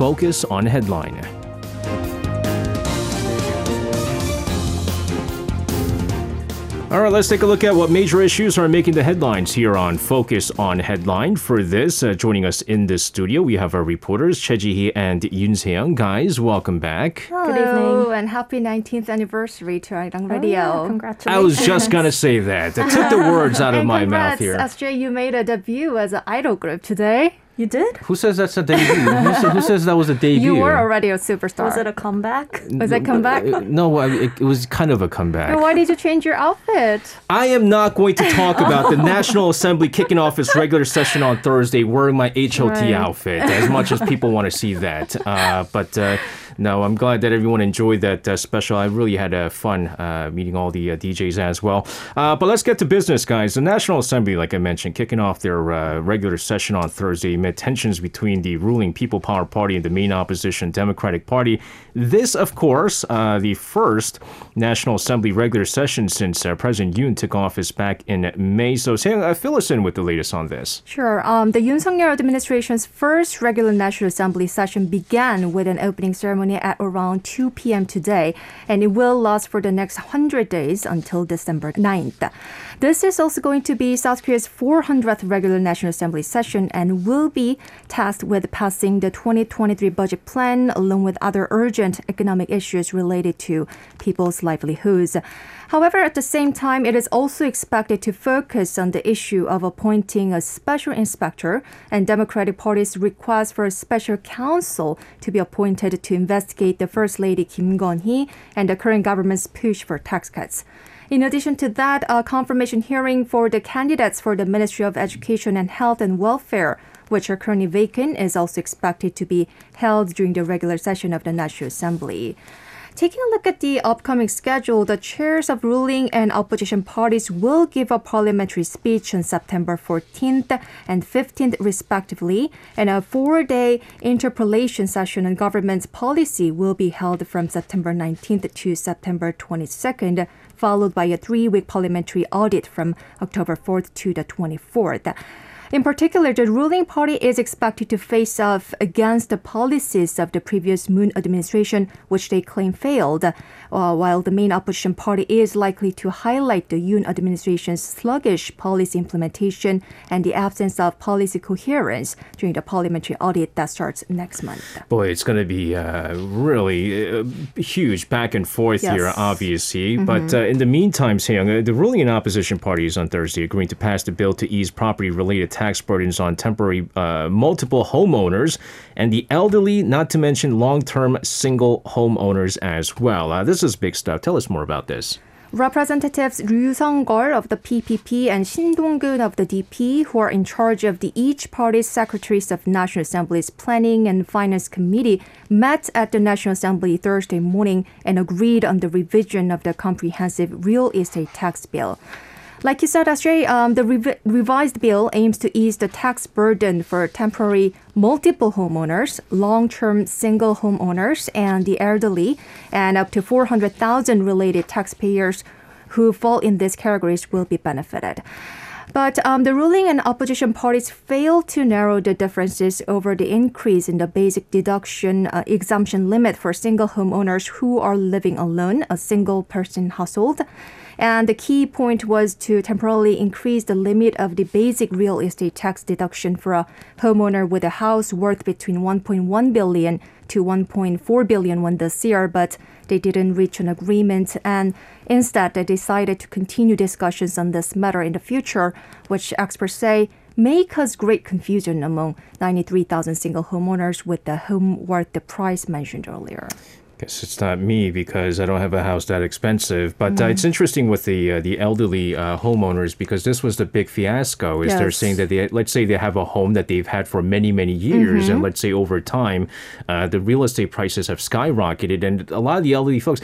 Focus on Headline. All right, let's take a look at what major issues are making the headlines here on Focus on Headline. For this, uh, joining us in the studio, we have our reporters, Choi Ji-hee and Yoon Se-young. Guys, welcome back. Good evening. and happy 19th anniversary to Arirang Radio. Oh, congratulations. I was just going to say that. I took the words out of and my congrats, mouth here. SJ, you made a debut as an idol group today. You did? Who says that's a debut? who, says, who says that was a debut? You were already a superstar. Was it a comeback? Was it a comeback? No, I- it, it was kind of a comeback. Why did you change your outfit? I am not going to talk about the National Assembly kicking off its regular session on Thursday wearing my HOT Right. outfit, as much as people want to see that. Uh, but uh, no, I'm glad that everyone enjoyed that uh, special. I really had uh, fun uh, meeting all the uh, DJs as well. Uh, but let's get to business, guys. The National Assembly, like I mentioned, kicking off their uh, regular session on Thursday amid tensions between the ruling People Power Party and the main opposition Democratic Party. This, of course, the first National Assembly regular session since President Yoon took office back in May. So, uh, fill us in with the latest on this. Sure. Um, the Yoon Suk-yeol administration's first regular National Assembly session began with an opening ceremony at around 2 p.m. today, and it will last for the next 100 days until December 9th. This is also going to be South Korea's 400th regular National Assembly session and will be tasked with passing the 2023 budget plan along with other urgent economic issues related to people's livelihoods. However, at the same time, it is also expected to focus on the issue of appointing a special inspector and Democratic Party's request for a special counsel to be appointed to investigate the First Lady Kim Keon-hee and the current government's push for tax cuts. In addition to that, a confirmation hearing for the candidates for the Ministry of Education and Health and Welfare, which are currently vacant, is also expected to be held during the regular session of the National Assembly. Taking a look at the upcoming schedule, the chairs of ruling and opposition parties will give a parliamentary speech on September 14th and 15th, respectively, and a four day interpellation session on government's policy will be held from September 19th to September 22nd, followed by a three week parliamentary audit from October 4th to the 24th. In particular, the ruling party is expected to face off against the policies of the previous Moon administration, which they claim failed, uh, while the main opposition party is likely to highlight the Yoon administration's sluggish policy implementation and the absence of policy coherence during the parliamentary audit that starts next month. Boy, it's going to be uh, really uh, huge back and forth here, Yes. obviously. But uh, in the meantime, Seong, uh, the ruling and opposition parties on Thursday agreeing to pass the bill to ease property-related tax burdens on temporary uh, multiple homeowners and the elderly, not to mention long-term single homeowners as well. Uh, this is big stuff. Tell us more about this. Representatives Ryu Sung-gol of the PPP and Shin Dong-gun of the DP, who are in charge of the each party's secretaries of National Assembly's Planning and Finance Committee, met at the National Assembly Thursday morning and agreed on the revision of the comprehensive real estate tax bill. Like you said, Astray, um, the revi- revised bill aims to ease the tax burden for temporary multiple homeowners, long-term single homeowners, and the elderly, and up to 400,000 related taxpayers who fall in these categories will be benefited. But um, the ruling and opposition parties failed to narrow the differences over the increase in the basic deduction uh, exemption limit for single homeowners who are living alone, a single person household. And the key point was to temporarily increase the limit of the basic real estate tax deduction for a homeowner with a house worth between 1.1 billion to 1.4 billion won this year, but they didn't reach an agreement. And instead, they decided to continue discussions on this matter in the future, which experts say may cause great confusion among 93,000 single homeowners with the home worth the price mentioned earlier. Guess it's not me because I don't have a house that expensive. But uh, Mm-hmm. it's interesting with the uh, the elderly uh, homeowners because this was the big fiasco. Is they're saying that they let's say they have a home that they've had for many many years, Mm-hmm. and let's say over time, uh, the real estate prices have skyrocketed, and a lot of the elderly folks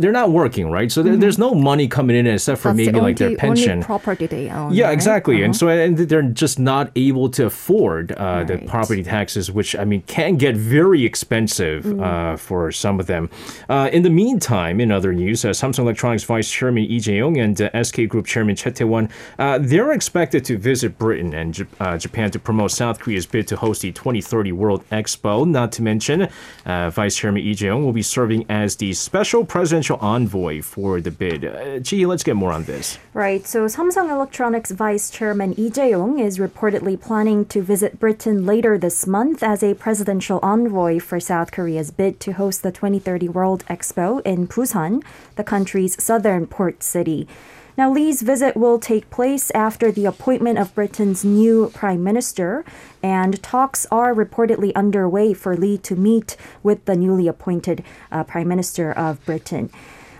they're not working, right? So there there's no money coming in except for Mm-hmm. That's maybe the like their pension. Only property they own. Yeah, right? exactly. And so and they're just not able to afford uh, the property taxes, which I mean can get very expensive Mm. uh, for some of them. Them. Uh, in the meantime, in other news, uh, Samsung Electronics Vice Chairman Lee Jae-yong and uh, SK Group Chairman Choi Tae-won, uh, they're expected to visit Britain and J- uh, Japan to promote South Korea's bid to host the 2030 World Expo. Not to mention, uh, Vice Chairman Lee Jae-yong will be serving as the special presidential envoy for the bid. Uh, gee, let's get more on this. Right. So Samsung Electronics Vice Chairman Lee Jae-yong is reportedly planning to visit Britain later this month as a presidential envoy for South Korea's bid to host the 2030 World Expo in Busan, the country's southern port city. Now, Lee's visit will take place after the appointment of Britain's new prime minister, and talks are reportedly underway for Lee to meet with the newly appointed uh, prime minister of Britain.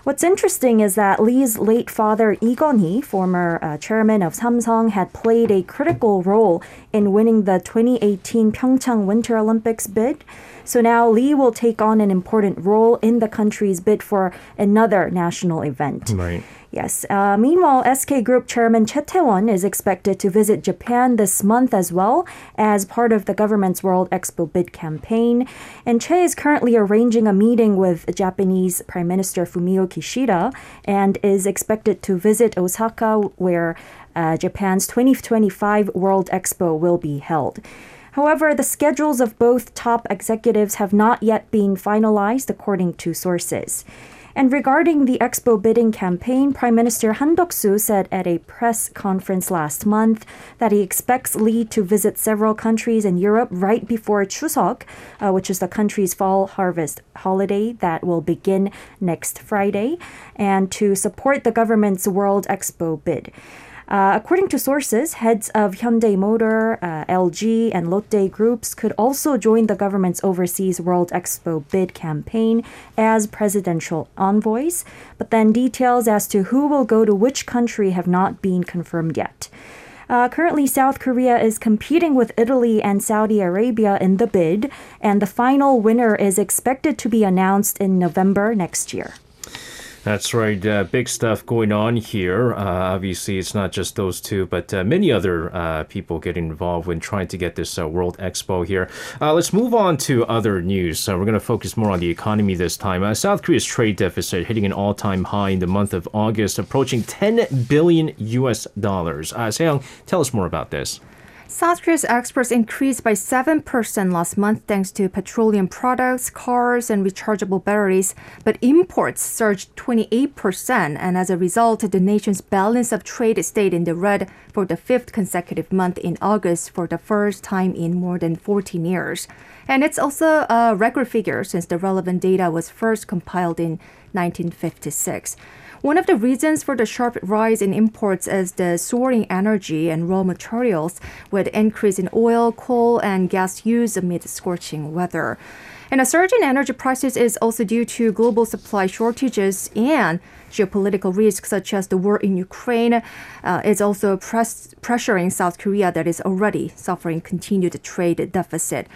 What's interesting is that Lee's late father, Lee Kun-hee, former uh, chairman of Samsung, had played a critical role in winning the 2018 Pyeongchang Winter Olympics bid. So now Lee will take on an important role in the country's bid for another national event. Right. Yes. Uh, meanwhile, SK Group Chairman Choi Tae-won is expected to visit Japan this month as well as part of the government's World Expo bid campaign. And Choi is currently arranging a meeting with Japanese Prime Minister Fumio Kishida and is expected to visit Osaka, where uh, Japan's 2025 World Expo will be held. However, the schedules of both top executives have not yet been finalized, according to sources. And regarding the Expo bidding campaign, Prime Minister Han Duck-soo said at a press conference last month that he expects Lee to visit several countries in Europe right before Chuseok, uh, which is the country's fall harvest holiday that will begin next Friday, and to support the government's World Expo bid. Uh, according to sources, heads of Hyundai Motor, uh, LG, and Lotte groups could also join the government's overseas World Expo bid campaign as presidential envoys, but then details as to who will go to which country have not been confirmed yet. Uh, currently, South Korea is competing with Italy and Saudi Arabia in the bid, and the final winner is expected to be announced in November next year. That's right. Uh, big stuff going on here. Uh, obviously, it's not just those two, but uh, many other uh, people getting involved when trying to get this uh, World Expo here. Uh, let's move on to other news. So we're going to focus more on the economy this time. South Korea's trade deficit hitting an all-time high in the month of August, approaching 10 billion U.S. dollars. Uh, Seong, tell us more about this. South Korea's exports increased by 7% last month thanks to petroleum products, cars, and rechargeable batteries, but imports surged 28%, and as a result, the nation's balance of trade stayed in the red for the fifth consecutive month in August for the first time in more than 14 years. And it's also a record figure since the relevant data was first compiled in 1956. One of the reasons for the sharp rise in imports is the soaring energy and raw materials, with increase in oil, coal, and gas use amid scorching weather. And a surge in energy prices is also due to global supply shortages and geopolitical risks such as the war in Ukraine uh, is also press- pressuring South Korea that is already suffering continued trade deficit.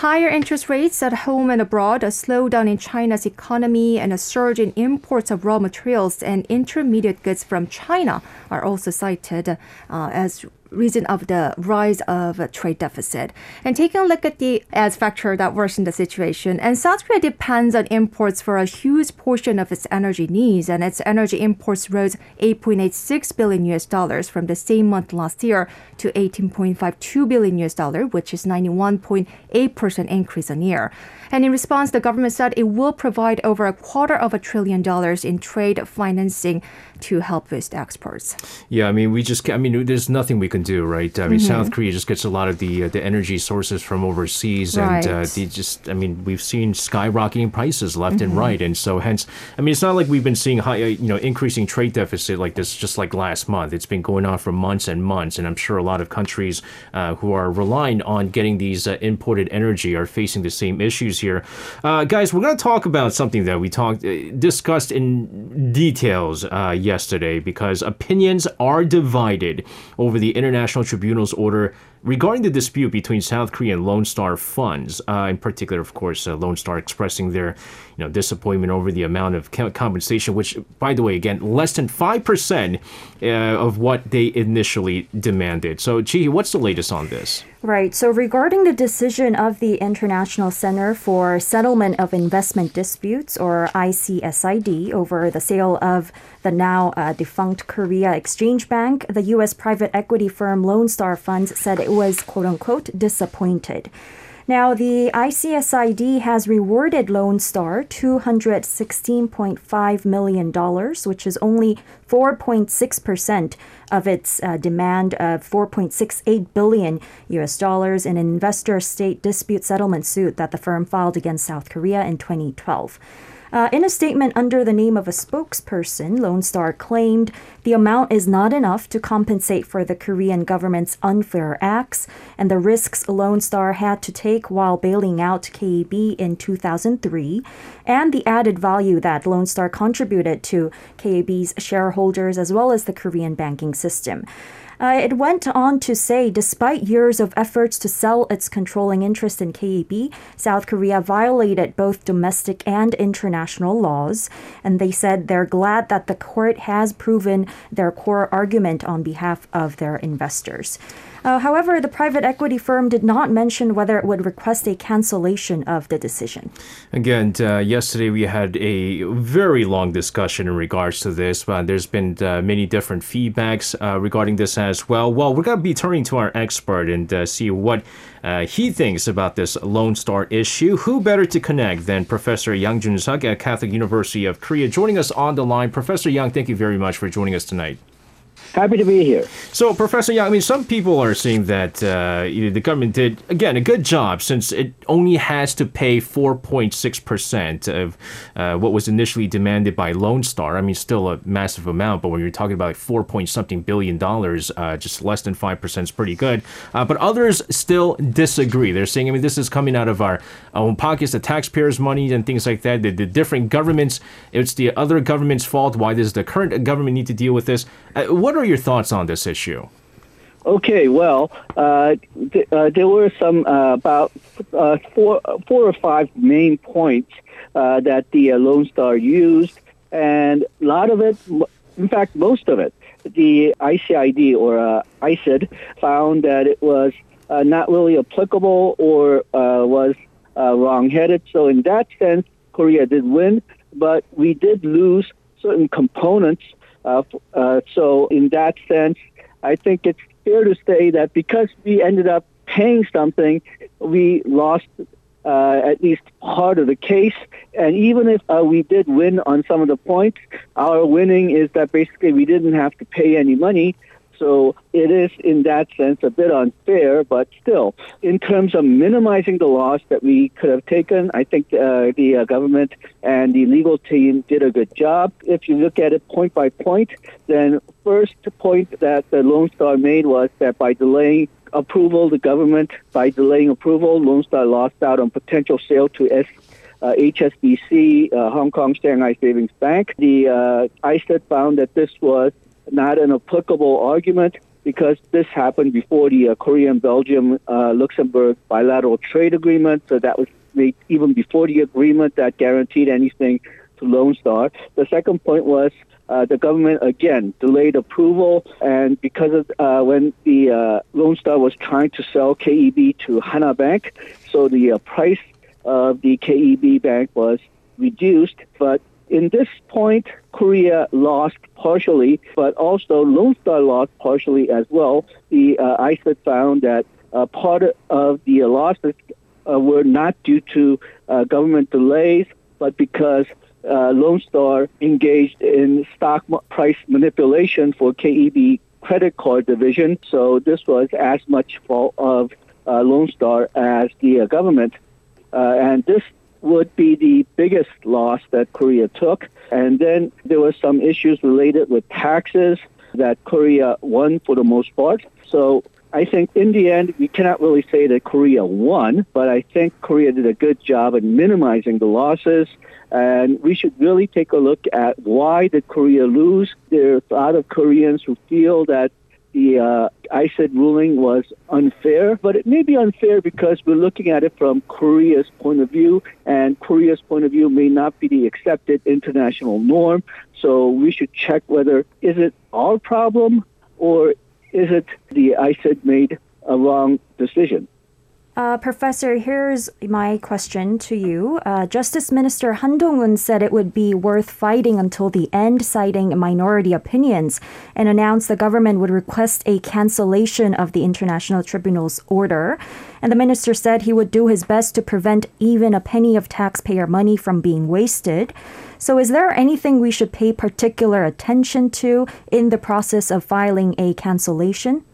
Higher interest rates at home and abroad, a slowdown in China's economy, and a surge in imports of raw materials and intermediate goods from China are also cited uh, as reason of the rise of trade deficit. And taking a look at the as factor that worsened the situation, and South Korea depends on imports for a huge portion of its energy needs, and its energy imports rose 8.86 billion US dollars from the same month last year to 18.52 billion US dollar, which is 91.8 percent increase on year. And in response, the government said it will provide over a quarter of a trillion dollars in trade financing to help with exports. Yeah, I mean, we just, I mean, there's nothing we can do, right? I mean, mm-hmm. South Korea just gets a lot of the uh, the energy sources from overseas, right. and uh, they just, I mean, we've seen skyrocketing prices left mm-hmm. and right, and so hence, I mean, it's not like we've been seeing high, uh, you know, increasing trade deficit like this just like last month. It's been going on for months and months, and I'm sure a lot of countries uh, who are relying on getting these uh, imported energy are facing the same issues here. Uh, guys, we're going to talk about something that we talked discussed in details yesterday because opinions are divided over the International Tribunal's order regarding the dispute between South Korea and Lone Star funds, uh, in particular, of course, uh, Lone Star expressing their you know disappointment over the amount of compensation, which, by the way, again, less than five percent uh, of what they initially demanded. So, Chi, what's the latest on this? Right. So, regarding the decision of the International Center for Settlement of Investment Disputes, or ICSID, over the sale of the now uh, defunct Korea Exchange Bank, the U.S. private equity firm Lone Star Funds said it was quote unquote disappointed. Now, the ICSID has rewarded Lone Star $216.5 million, which is only 4.6% of its uh, demand of 4.68 billion US dollars in an investor state dispute settlement suit that the firm filed against South Korea in 2012. Uh, in a statement under the name of a spokesperson, Lone Star claimed the amount is not enough to compensate for the Korean government's unfair acts and the risks Lone Star had to take while bailing out KEB in 2003, and the added value that Lone Star contributed to KEB's shareholders as well as the Korean banking system. Uh, it went on to say despite years of efforts to sell its controlling interest in KEB, South Korea violated both domestic and international laws. And they said they're glad that the court has proven their core argument on behalf of their investors. Uh, however, the private equity firm did not mention whether it would request a cancellation of the decision. Again, uh, yesterday we had a very long discussion in regards to this, but there's been uh, many different feedbacks uh, regarding this as well. Well, we're going to be turning to our expert and uh, see what uh, he thinks about this Lone Star issue. Who better to connect than Professor Yang Jun Suk at Catholic University of Korea? Joining us on the line, Professor Yang, thank you very much for joining us tonight. Happy to be here. So, Professor Yang, I mean, some people are saying that uh, the government did, again, a good job since it only has to pay 4.6% of uh, what was initially demanded by Lone Star. I mean, still a massive amount, but when you're talking about like 4 point something billion dollars, uh, just less than 5% is pretty good. Uh, but others still disagree. They're saying, I mean, this is coming out of our own pockets, the taxpayers' money, and things like that. The, the different governments, it's the other government's fault. Why does the current government need to deal with this? Uh, what are your thoughts on this issue? Okay, well, uh, th- uh, there were some uh, about uh, four, four or five main points uh, that the uh, Lone Star used, and a lot of it, in fact, most of it, the ICSID or ICSID found that it was not really applicable or was wrong-headed. So, in that sense, Korea did win, but we did lose certain components uh, uh, so in that sense, I think it's fair to say that because we ended up paying something, we lost uh, at least part of the case. And even if uh, we did win on some of the points, our winning is that basically we didn't have to pay any money. So it is, in that sense, a bit unfair, but still, in terms of minimizing the loss that we could have taken, I think uh, the uh, government and the legal team did a good job. If you look at it point by point, then first point that the Lone Star made was that by delaying approval, the government, by delaying approval, Lone Star lost out on potential sale to S. Uh, HSBC, uh, Hong Kong Shanghai Savings Bank. The uh, ICSID found that this was not an applicable argument because this happened before the uh, Korean Belgium uh, Luxembourg bilateral trade agreement. So that was made even before the agreement that guaranteed anything to Lone Star. The second point was uh, the government again delayed approval, and because of uh, when the uh, Lone Star was trying to sell KEB to Hana Bank, so the uh, price of the KEB bank was reduced. But in this point, Korea lost partially, but also Lone Star lost partially as well. The uh, found that uh, part of the losses uh, were not due to uh, government delays, but because uh, Lone Star engaged in stock price manipulation for KEB credit card division. So this was as much fault of uh, Lone Star as the government. and this would be the biggest loss that Korea took. And then there were some issues related with taxes that Korea won for the most part. So I think in the end, we cannot really say that Korea won, but I think Korea did a good job in minimizing the losses. And we should really take a look at why did Korea lose. There are a lot of Koreans who feel that the uh, ruling was unfair, but it may be unfair because we're looking at it from Korea's point of view, and Korea's point of view may not be the accepted international norm. So we should check whether is it our problem or is it the ICSID made a wrong decision. Uh, Professor, here's my question to you. Uh, Justice Minister Han Dong-hoon said it would be worth fighting until the end, citing minority opinions, and announced the government would request a cancellation of the International Tribunal's order. And the minister said he would do his best to prevent even a penny of taxpayer money from being wasted. So, is there anything we should pay particular attention to in the process of filing a cancellation?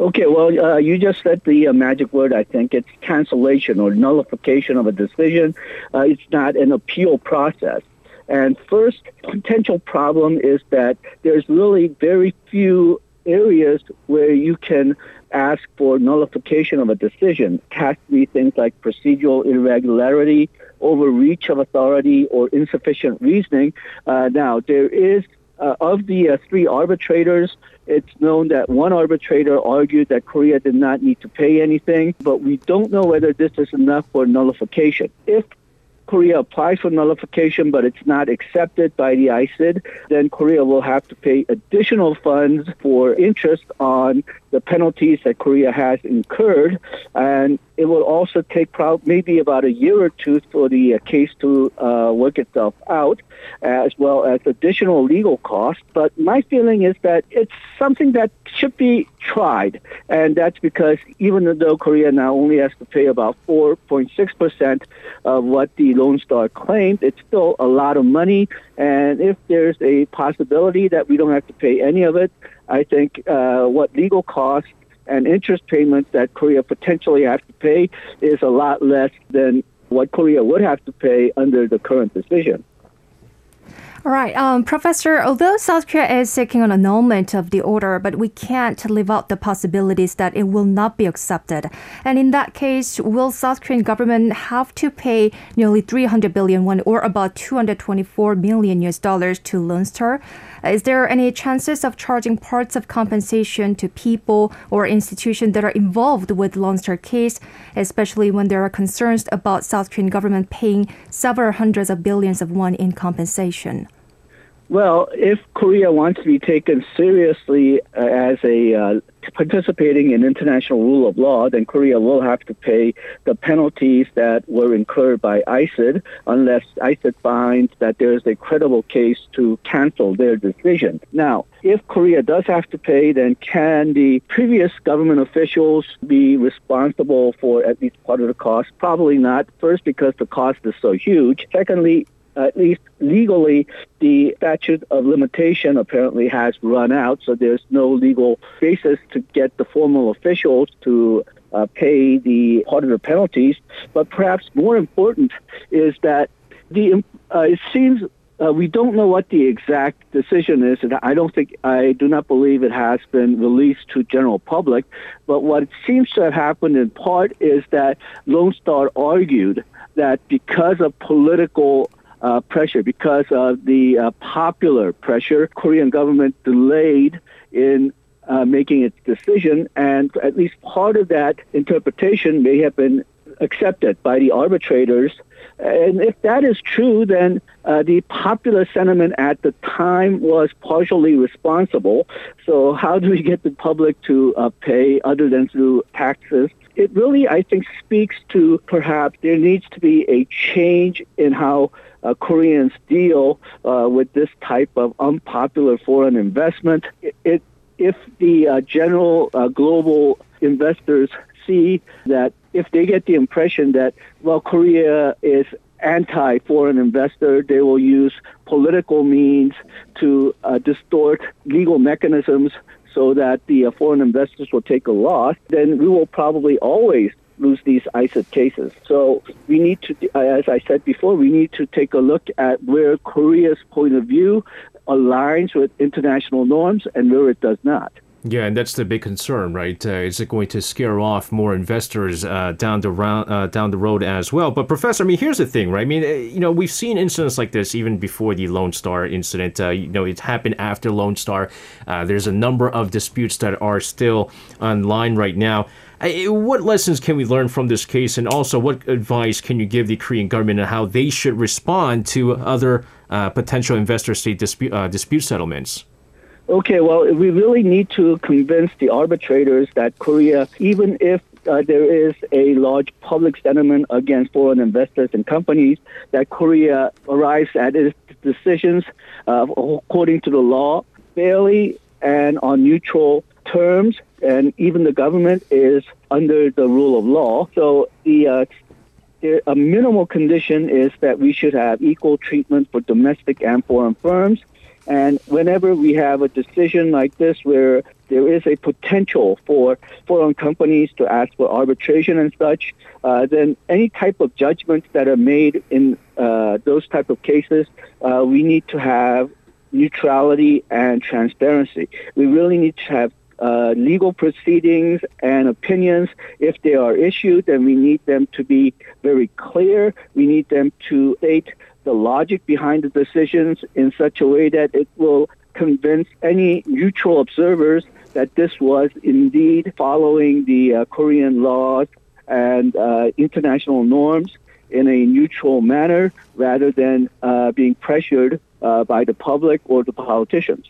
Okay, well, uh, you just said the uh, magic word. I think it's cancellation or nullification of a decision. Uh, it's not an appeal process. And first potential problem is that there's really very few areas where you can ask for nullification of a decision. It has to be things like procedural irregularity, overreach of authority, or insufficient reasoning. Uh, now, there is uh, of the uh, three arbitrators, it's known that one arbitrator argued that Korea did not need to pay anything, but we don't know whether this is enough for nullification. If Korea applies for nullification, but it's not accepted by the ICSID, then Korea will have to pay additional funds for interest on the penalties that Korea has incurred. And it will also take probably maybe about a year or two for the uh, case to uh, work itself out, as well as additional legal costs. But my feeling is that it's something that should be tried, and that's because even though Korea now only has to pay about 4.6 percent of what the Lone Star claimed, it's still a lot of money. And if there's a possibility that we don't have to pay any of it, I think uh, what legal costs and interest payments that Korea potentially has to pay is a lot less than what Korea would have to pay under the current decision. All right, um, Professor. Although South Korea is seeking an annulment of the order, but we can't leave out the possibilities that it will not be accepted. And in that case, will South Korean government have to pay nearly 300 billion won, or about 224 million US dollars, to Lone Star? Is there any chances of charging parts of compensation to people or institutions that are involved with Lone Star case, especially when there are concerns about South Korean government paying several hundreds of billions of won in compensation? Well, if Korea wants to be taken seriously uh, as a uh, participating in international rule of law, then Korea will have to pay the penalties that were incurred by ICSID unless ICSID finds that there is a credible case to cancel their decision. Now, if Korea does have to pay, then can the previous government officials be responsible for at least part of the cost? Probably not. First, because the cost is so huge. Secondly, at least legally, the statute of limitation apparently has run out, so there's no legal basis to get the formal officials to uh, pay the part of the penalties. But perhaps more important is that the uh, it seems uh, we don't know what the exact decision is, and I don't think I do not believe it has been released to general public. But what seems to have happened in part is that Lone Star argued that because of political uh, pressure because of the uh, popular pressure. Korean government delayed in uh, making its decision, and at least part of that interpretation may have been accepted by the arbitrators. And if that is true, then uh, the popular sentiment at the time was partially responsible. So, how do we get the public to uh, pay other than through taxes? It really, I think, speaks to perhaps there needs to be a change in how uh, Koreans deal uh, with this type of unpopular foreign investment. It, it if the uh, general uh, global investors see that if they get the impression that well Korea is anti foreign investor, they will use political means to uh, distort legal mechanisms so that the uh, foreign investors will take a loss, then we will probably always lose these ICSID cases. So we need to, as I said before, we need to take a look at where Korea's point of view aligns with international norms and where it does not. Yeah, and that's the big concern, right? Uh, is it going to scare off more investors uh, down the round, uh, down the road as well? But professor, I mean, here's the thing, right? I mean, uh, you know, we've seen incidents like this even before the Lone Star incident. Uh, you know, it happened after Lone Star. Uh, there's a number of disputes that are still online right now. What lessons can we learn from this case, and also what advice can you give the Korean government on how they should respond to other potential investor-state dispute dispute settlements? Okay, well, we really need to convince the arbitrators that Korea, even if uh, there is a large public sentiment against foreign investors and companies, that Korea arrives at its decisions uh, according to the law fairly and on neutral terms, and even the government is under the rule of law. So the uh, a minimal condition is that we should have equal treatment for domestic and foreign firms and whenever we have a decision like this where there is a potential for foreign companies to ask for arbitration and such, uh, then any type of judgments that are made in uh, those type of cases, uh, we need to have neutrality and transparency. We really need to have uh, legal proceedings and opinions, if they are issued, then we need them to be very clear. We need them to state the logic behind the decisions in such a way that it will convince any neutral observers that this was indeed following the uh, Korean laws and uh, international norms in a neutral manner rather than uh, being pressured uh, by the public or the politicians.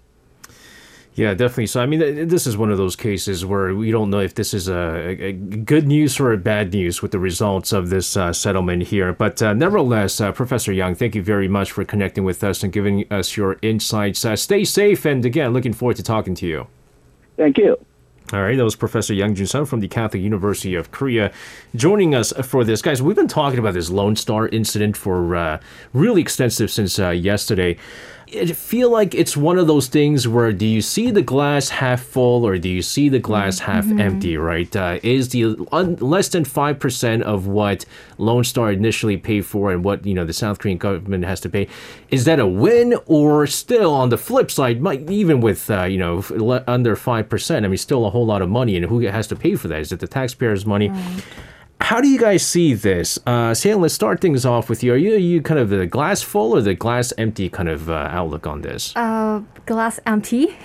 Yeah, definitely. So, I mean, this is one of those cases where we don't know if this is a, a good news or a bad news with the results of this uh, settlement here. But uh, nevertheless, uh, Professor Young, thank you very much for connecting with us and giving us your insights. Uh, stay safe, and again, looking forward to talking to you. Thank you. All right, that was Professor Young Jun Sun from the Catholic University of Korea joining us for this. Guys, we've been talking about this Lone Star incident for uh, really extensive since uh, yesterday it feel like it's one of those things where do you see the glass half full or do you see the glass half mm-hmm. empty, right? Uh, is the un, less than 5% of what Lone Star initially paid for and what, you know, the South Korean government has to pay, is that a win or still on the flip side, might, even with, uh, you know, under 5%, I mean, still a whole lot of money and who has to pay for that? Is it the taxpayers' money? Right how do you guys see this? Uh, Sam, let's start things off with you. Are you, are you kind of the glass full or the glass empty kind of uh, outlook on this? Uh, glass empty.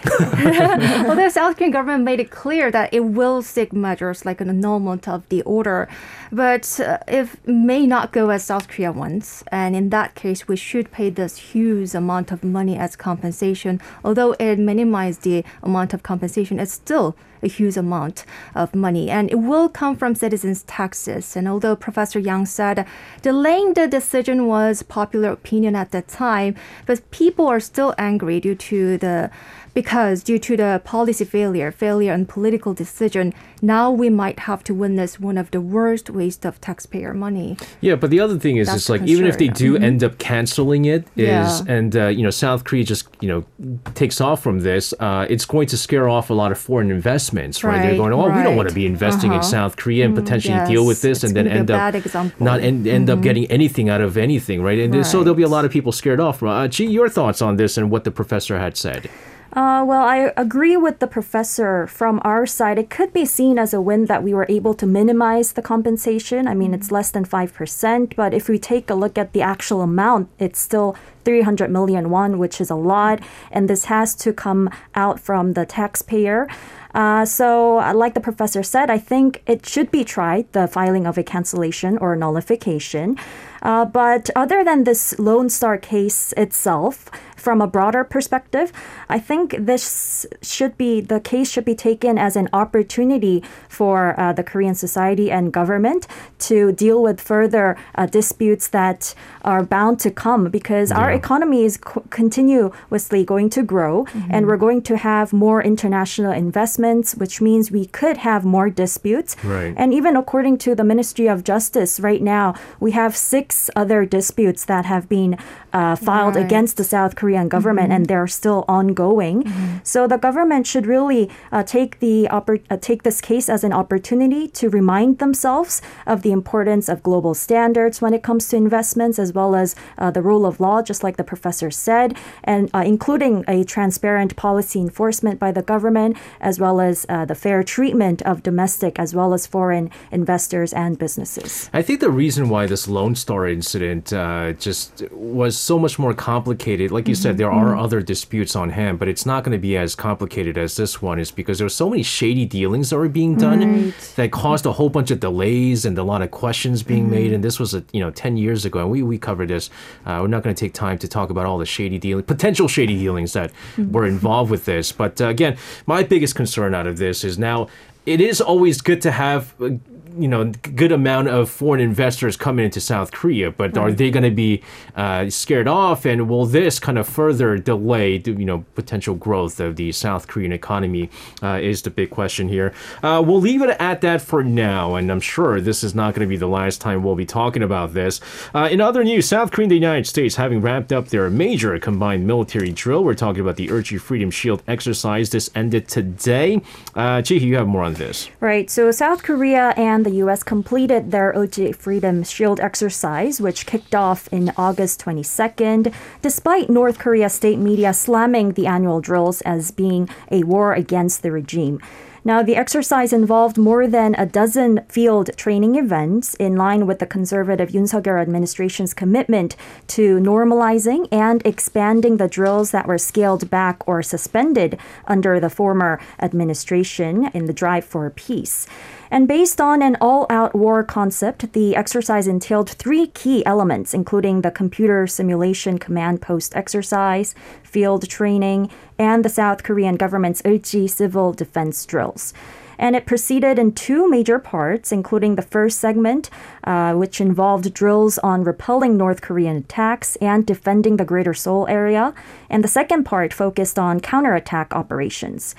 Although South Korean government made it clear that it will seek measures like an annulment of the order, but uh, it may not go as South Korea wants. And in that case, we should pay this huge amount of money as compensation. Although it minimizes the amount of compensation, it's still a huge amount of money, and it will come from citizens' taxes. And although Professor Yang said delaying the decision was popular opinion at the time, but people are still angry due to the because due to the policy failure, failure and political decision, now we might have to witness one of the worst waste of taxpayer money. Yeah, but the other thing is, it's like even if they do mm-hmm. end up canceling it, is yeah. and uh, you know South Korea just you know takes off from this, uh, it's going to scare off a lot of foreign investments, right? right They're going, oh, right. we don't want to be investing uh-huh. in South Korea and mm, potentially yes. deal with this, it's and then end up not end, end mm-hmm. up getting anything out of anything, right? And right. so there'll be a lot of people scared off. Uh, your thoughts on this and what the professor had said? Uh, well, I agree with the professor. From our side, it could be seen as a win that we were able to minimize the compensation. I mean, it's less than 5%, but if we take a look at the actual amount, it's still 300 million won, which is a lot. And this has to come out from the taxpayer. Uh, so, uh, like the professor said, I think it should be tried, the filing of a cancellation or nullification. Uh, but other than this Lone Star case itself, from a broader perspective, I think this should be the case should be taken as an opportunity for uh, the Korean society and government to deal with further uh, disputes that are bound to come because yeah. our economy is co- continuously going to grow mm-hmm. and we're going to have more international investments, which means we could have more disputes. Right. And even according to the Ministry of Justice, right now we have six other disputes that have been uh, filed right. against the South Korean government, mm-hmm. and they're still ongoing. Mm-hmm. So the government should really uh, take the oppor- uh, take this case as an opportunity to remind themselves of the importance of global standards when it comes to investments, as well as uh, the rule of law, just like the professor said, and uh, including a transparent policy enforcement by the government, as well as uh, the fair treatment of domestic as well as foreign investors and businesses. I think the reason why this Lone Star incident uh, just was so much more complicated, like you said, there are other disputes on hand, but it's not going to be as complicated as this one, is because there were so many shady dealings that were being done that caused a whole bunch of delays and a lot of questions being made. And this was a you know ten years ago, and we we covered this. Uh, we're not going to take time to talk about all the shady dealing, potential shady dealings that were involved with this. But uh, again, my biggest concern out of this is now it is always good to have uh, you know good amount of foreign investors coming into South Korea, but are they going to be uh, scared off, and will this kind of further delay the, you know potential growth of the South Korean economy? Uh, is the big question here. Uh, we'll leave it at that for now, and I'm sure this is not going to be the last time we'll be talking about this. Uh, in other news, South Korea and the United States having wrapped up their major combined military drill. We're talking about the Ulchi Freedom Shield exercise. This ended today. Uh, you have more on this. Right. So South Korea and the U.S. completed their Ulchi Freedom Shield exercise, which kicked off in August 22nd, despite North Korea state media slamming the annual drills as being a war against the regime. Now, the exercise involved more than a dozen field training events in line with the conservative Yoon Suk-yeol administration's commitment to normalizing and expanding the drills that were scaled back or suspended under the former administration in the drive for peace. And based on an all out war concept, the exercise entailed three key elements, including the computer simulation command post exercise, field training, and the South Korean government's Ulchi civil defense drills. And it proceeded in two major parts, including the first segment, uh, which involved drills on repelling North Korean attacks and defending the Greater Seoul area, and the second part focused on counterattack operations.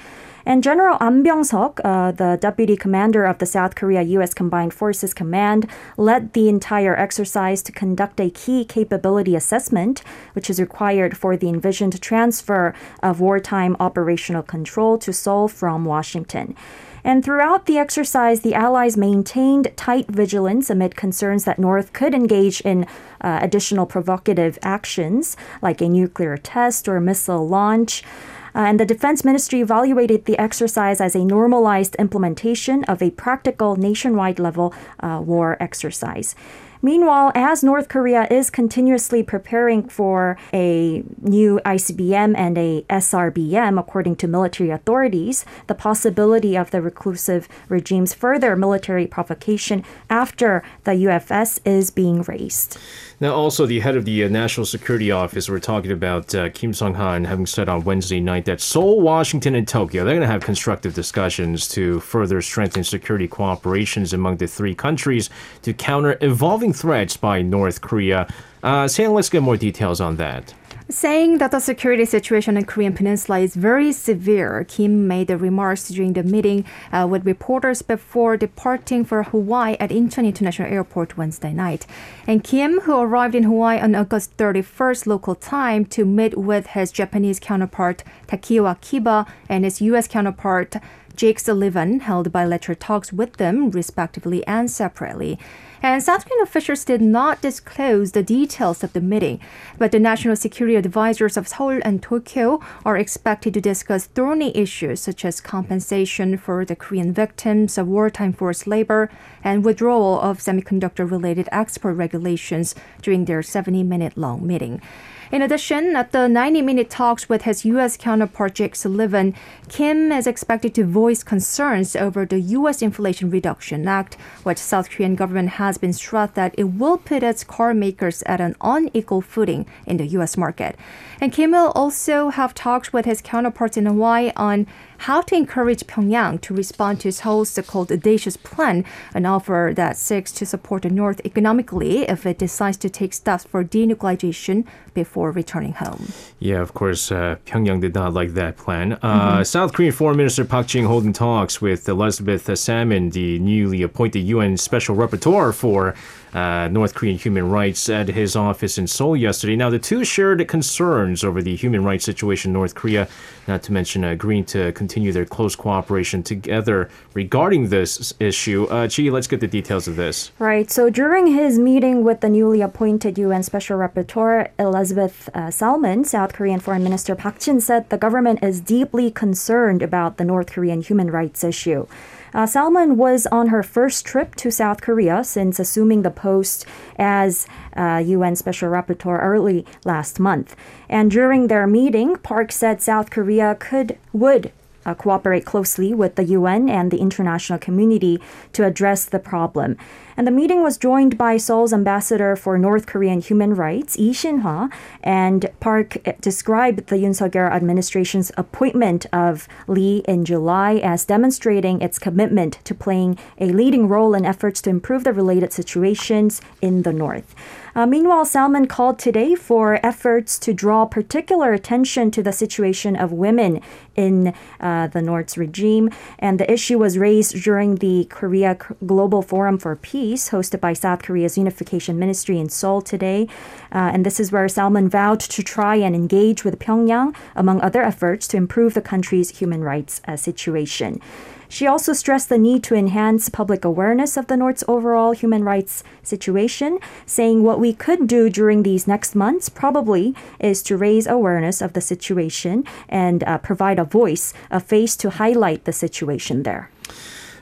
And General An Byung-seok, uh, the deputy commander of the South Korea U.S. Combined Forces Command, led the entire exercise to conduct a key capability assessment, which is required for the envisioned transfer of wartime operational control to Seoul from Washington. And throughout the exercise, the Allies maintained tight vigilance amid concerns that North could engage in uh, additional provocative actions, like a nuclear test or missile launch. Uh, and the Defense Ministry evaluated the exercise as a normalized implementation of a practical nationwide level uh, war exercise. Meanwhile, as North Korea is continuously preparing for a new ICBM and a SRBM, according to military authorities, the possibility of the reclusive regime's further military provocation after the UFS is being raised. Now, also, the head of the uh, National Security Office, we're talking about uh, Kim Sung Han, having said on Wednesday night that Seoul, Washington, and Tokyo, they're going to have constructive discussions to further strengthen security cooperations among the three countries to counter evolving threats by North Korea. Uh, Sam, let's get more details on that. Saying that the security situation in Korean Peninsula is very severe, Kim made the remarks during the meeting uh, with reporters before departing for Hawaii at Incheon International Airport Wednesday night. And Kim, who arrived in Hawaii on August 31st local time to meet with his Japanese counterpart Takeo Akiba and his U.S. counterpart Jake Sullivan, held bilateral talks with them respectively and separately. And South Korean officials did not disclose the details of the meeting, but the national security advisors of Seoul and Tokyo are expected to discuss thorny issues such as compensation for the Korean victims of wartime forced labor and withdrawal of semiconductor related export regulations during their 70 minute long meeting. In addition, at the 90 minute talks with his U.S. counterpart Jake Sullivan, Kim is expected to voice concerns over the U.S. Inflation Reduction Act, which South Korean government has been stressed that it will put its car makers at an unequal footing in the U.S. market. And Kim will also have talks with his counterparts in Hawaii on how to encourage Pyongyang to respond to Seoul's so-called audacious plan, an offer that seeks to support the North economically if it decides to take steps for denuclearization before returning home. Yeah, of course, uh, Pyongyang did not like that plan. Uh, South Korean Foreign Minister Park Jin holding talks with Elizabeth Salmon, the newly appointed UN Special Rapporteur for uh, North Korean human rights, at his office in Seoul yesterday. Now, the two shared concerns over the human rights situation in North Korea, not to mention agreeing to continue their close cooperation together regarding this issue. Uh, Chi, let's get the details of this. Right. So during his meeting with the newly appointed UN Special Rapporteur Elizabeth uh, Salmon, South Korean Foreign Minister Park Jin said the government is deeply concerned about the North Korean human rights issue. Uh, Salmon was on her first trip to South Korea since assuming the post as uh, UN Special Rapporteur early last month. And during their meeting, Park said South Korea could would uh, cooperate closely with the UN and the international community to address the problem. And the meeting was joined by Seoul's ambassador for North Korean human rights, Lee Shin-hwa, and Park described the Yoon Suk-yeol administration's appointment of Lee in July as demonstrating its commitment to playing a leading role in efforts to improve the related situations in the North. Uh, meanwhile, Salmon called today for efforts to draw particular attention to the situation of women in uh, the North's regime. And the issue was raised during the Korea Global Forum for Peace, hosted by South Korea's Unification Ministry in Seoul today. Uh, and this is where Salmon vowed to try and engage with Pyongyang, among other efforts, to improve the country's human rights uh, situation. She also stressed the need to enhance public awareness of the North's overall human rights situation, saying what we could do during these next months probably is to raise awareness of the situation and uh, provide a voice, a face to highlight the situation there.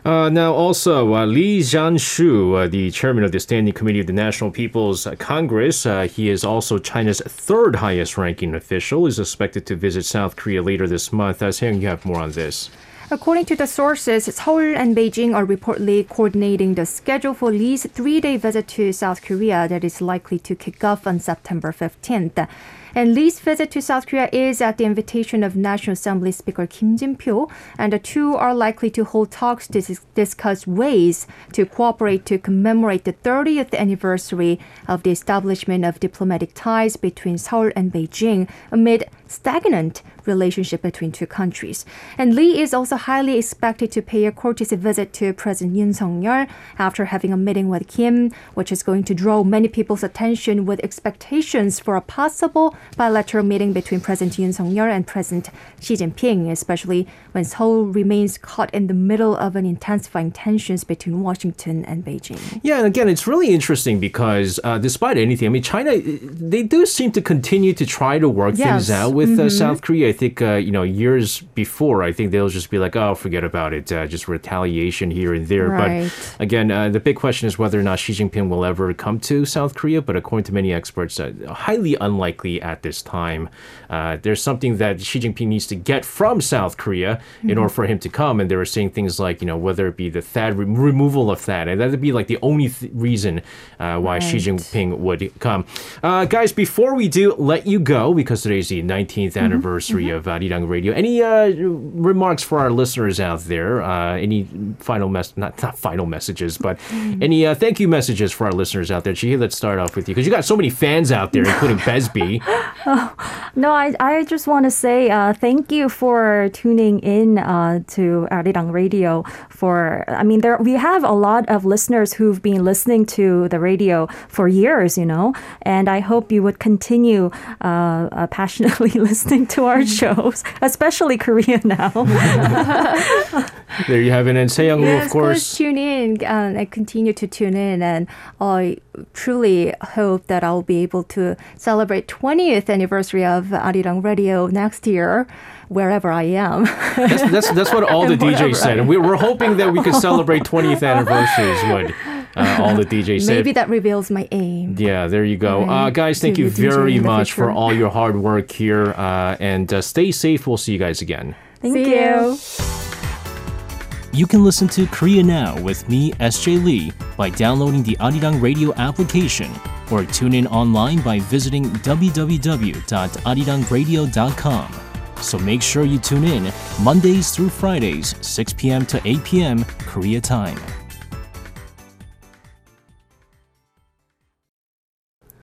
Uh, now, also, uh, Li Zhanshu, uh, the chairman of the Standing Committee of the National People's Congress, uh, he is also China's third highest ranking official, is expected to visit South Korea later this month. Uh, Seung, you have more on this. According to the sources, Seoul and Beijing are reportedly coordinating the schedule for Lee's three day visit to South Korea that is likely to kick off on September 15th. And Lee's visit to South Korea is at the invitation of National Assembly Speaker Kim Jin-pyo, and the two are likely to hold talks to discuss ways to cooperate to commemorate the 30th anniversary of the establishment of diplomatic ties between Seoul and Beijing amid stagnant relationship between two countries. And Lee is also highly expected to pay a courtesy visit to President Yoon Suk-yeol after having a meeting with Kim, which is going to draw many people's attention with expectations for a possible bilateral meeting between President Yoon Suk-yeol and President Xi Jinping, especially when Seoul remains caught in the middle of an intensifying tensions between Washington and Beijing. Yeah, and again, it's really interesting because uh, despite anything, I mean, China, they do seem to continue to try to work yes. things out with uh, mm-hmm. uh, South Korea. Think, uh, you know, years before, I think they'll just be like, oh, forget about it, uh, just retaliation here and there. Right. But again, uh, the big question is whether or not Xi Jinping will ever come to South Korea. But according to many experts, highly unlikely at this time. there's something that Xi Jinping needs to get from South Korea mm-hmm. in order for him to come. And they were saying things like, you know, whether it be the THAAD re- removal of THAAD, and that would be like the only th- reason uh, why right. Xi Jinping would come. Uh, guys, before we do let you go, because today's the 19th mm-hmm. anniversary mm-hmm. of Arirang Radio, any uh, remarks for our listeners out there? Uh, any final mess, not, not final messages, but mm-hmm. any uh, thank you messages for our listeners out there? Let's start off with you because you got so many fans out there, including Besby. oh, no, I, I just want to say uh, thank you for tuning in uh, to Arirang Radio for, I mean, there we have a lot of listeners who've been listening to the radio for years, you know, and I hope you would continue uh, uh passionately listening to our shows, especially Korea now. there you have it. And Seyoung, yes, of course. tune in and continue to tune in. And I truly hope that I'll be able to celebrate 20th anniversary of Arirang Radio next year wherever I am. that's, that's, that's what all the DJs said. And we, we're hoping that we could celebrate 20th anniversaries with uh, all the DJs said. Maybe that reveals my aim. Yeah, there you go. Right. Uh, guys, thank you very much for all your hard work here. Uh, and uh, stay safe. We'll see you guys again. Thank see you. you. You can listen to Korea Now with me, SJ Lee, by downloading the Arirang Radio application or tune in online by visiting www.arirangradio.com. So make sure you tune in Mondays through Fridays, 6 p.m. to 8 p.m. Korea time.